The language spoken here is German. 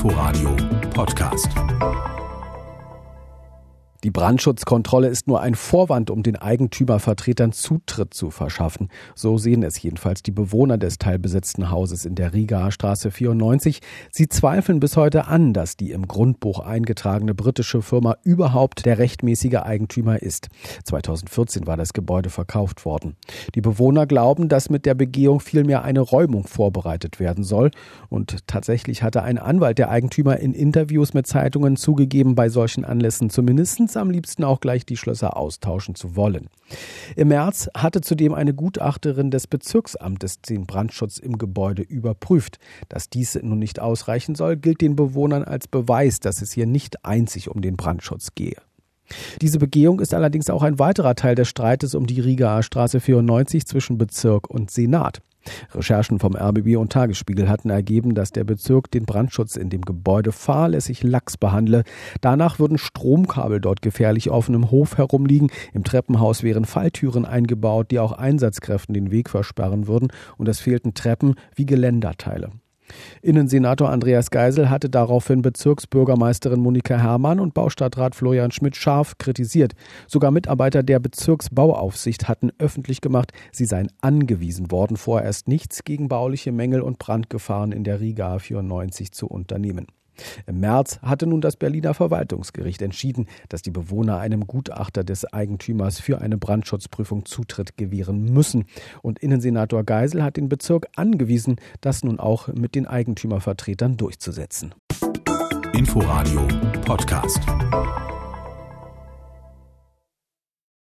Inforadio Podcast. Die Brandschutzkontrolle ist nur ein Vorwand, um den Eigentümervertretern Zutritt zu verschaffen. So sehen es jedenfalls die Bewohner des teilbesetzten Hauses in der Rigaer Straße 94. Sie zweifeln bis heute an, dass die im Grundbuch eingetragene britische Firma überhaupt der rechtmäßige Eigentümer ist. 2014 war das Gebäude verkauft worden. Die Bewohner glauben, dass mit der Begehung vielmehr eine Räumung vorbereitet werden soll. Und tatsächlich hatte ein Anwalt der Eigentümer in Interviews mit Zeitungen zugegeben, bei solchen Anlässen zumindest uns am liebsten auch gleich die Schlösser austauschen zu wollen. Im März hatte zudem eine Gutachterin des Bezirksamtes den Brandschutz im Gebäude überprüft. Dass dies nun nicht ausreichen soll, gilt den Bewohnern als Beweis, dass es hier nicht einzig um den Brandschutz gehe. Diese Begehung ist allerdings auch ein weiterer Teil des Streites um die Rigaer Straße 94 zwischen Bezirk und Senat. Recherchen vom RBB und Tagesspiegel hatten ergeben, dass der Bezirk den Brandschutz in dem Gebäude fahrlässig lax behandle. Danach würden Stromkabel dort gefährlich offen im Hof herumliegen. Im Treppenhaus wären Falltüren eingebaut, die auch Einsatzkräften den Weg versperren würden. Und es fehlten Treppen wie Geländerteile. Innensenator Andreas Geisel hatte daraufhin Bezirksbürgermeisterin Monika Herrmann und Baustadtrat Florian Schmidt scharf kritisiert. Sogar Mitarbeiter der Bezirksbauaufsicht hatten öffentlich gemacht, sie seien angewiesen worden, vorerst nichts gegen bauliche Mängel und Brandgefahren in der Riga 94 zu unternehmen. Im März hatte nun das Berliner Verwaltungsgericht entschieden, dass die Bewohner einem Gutachter des Eigentümers für eine Brandschutzprüfung Zutritt gewähren müssen. Und Innensenator Geisel hat den Bezirk angewiesen, das nun auch mit den Eigentümervertretern durchzusetzen. Inforadio Podcast.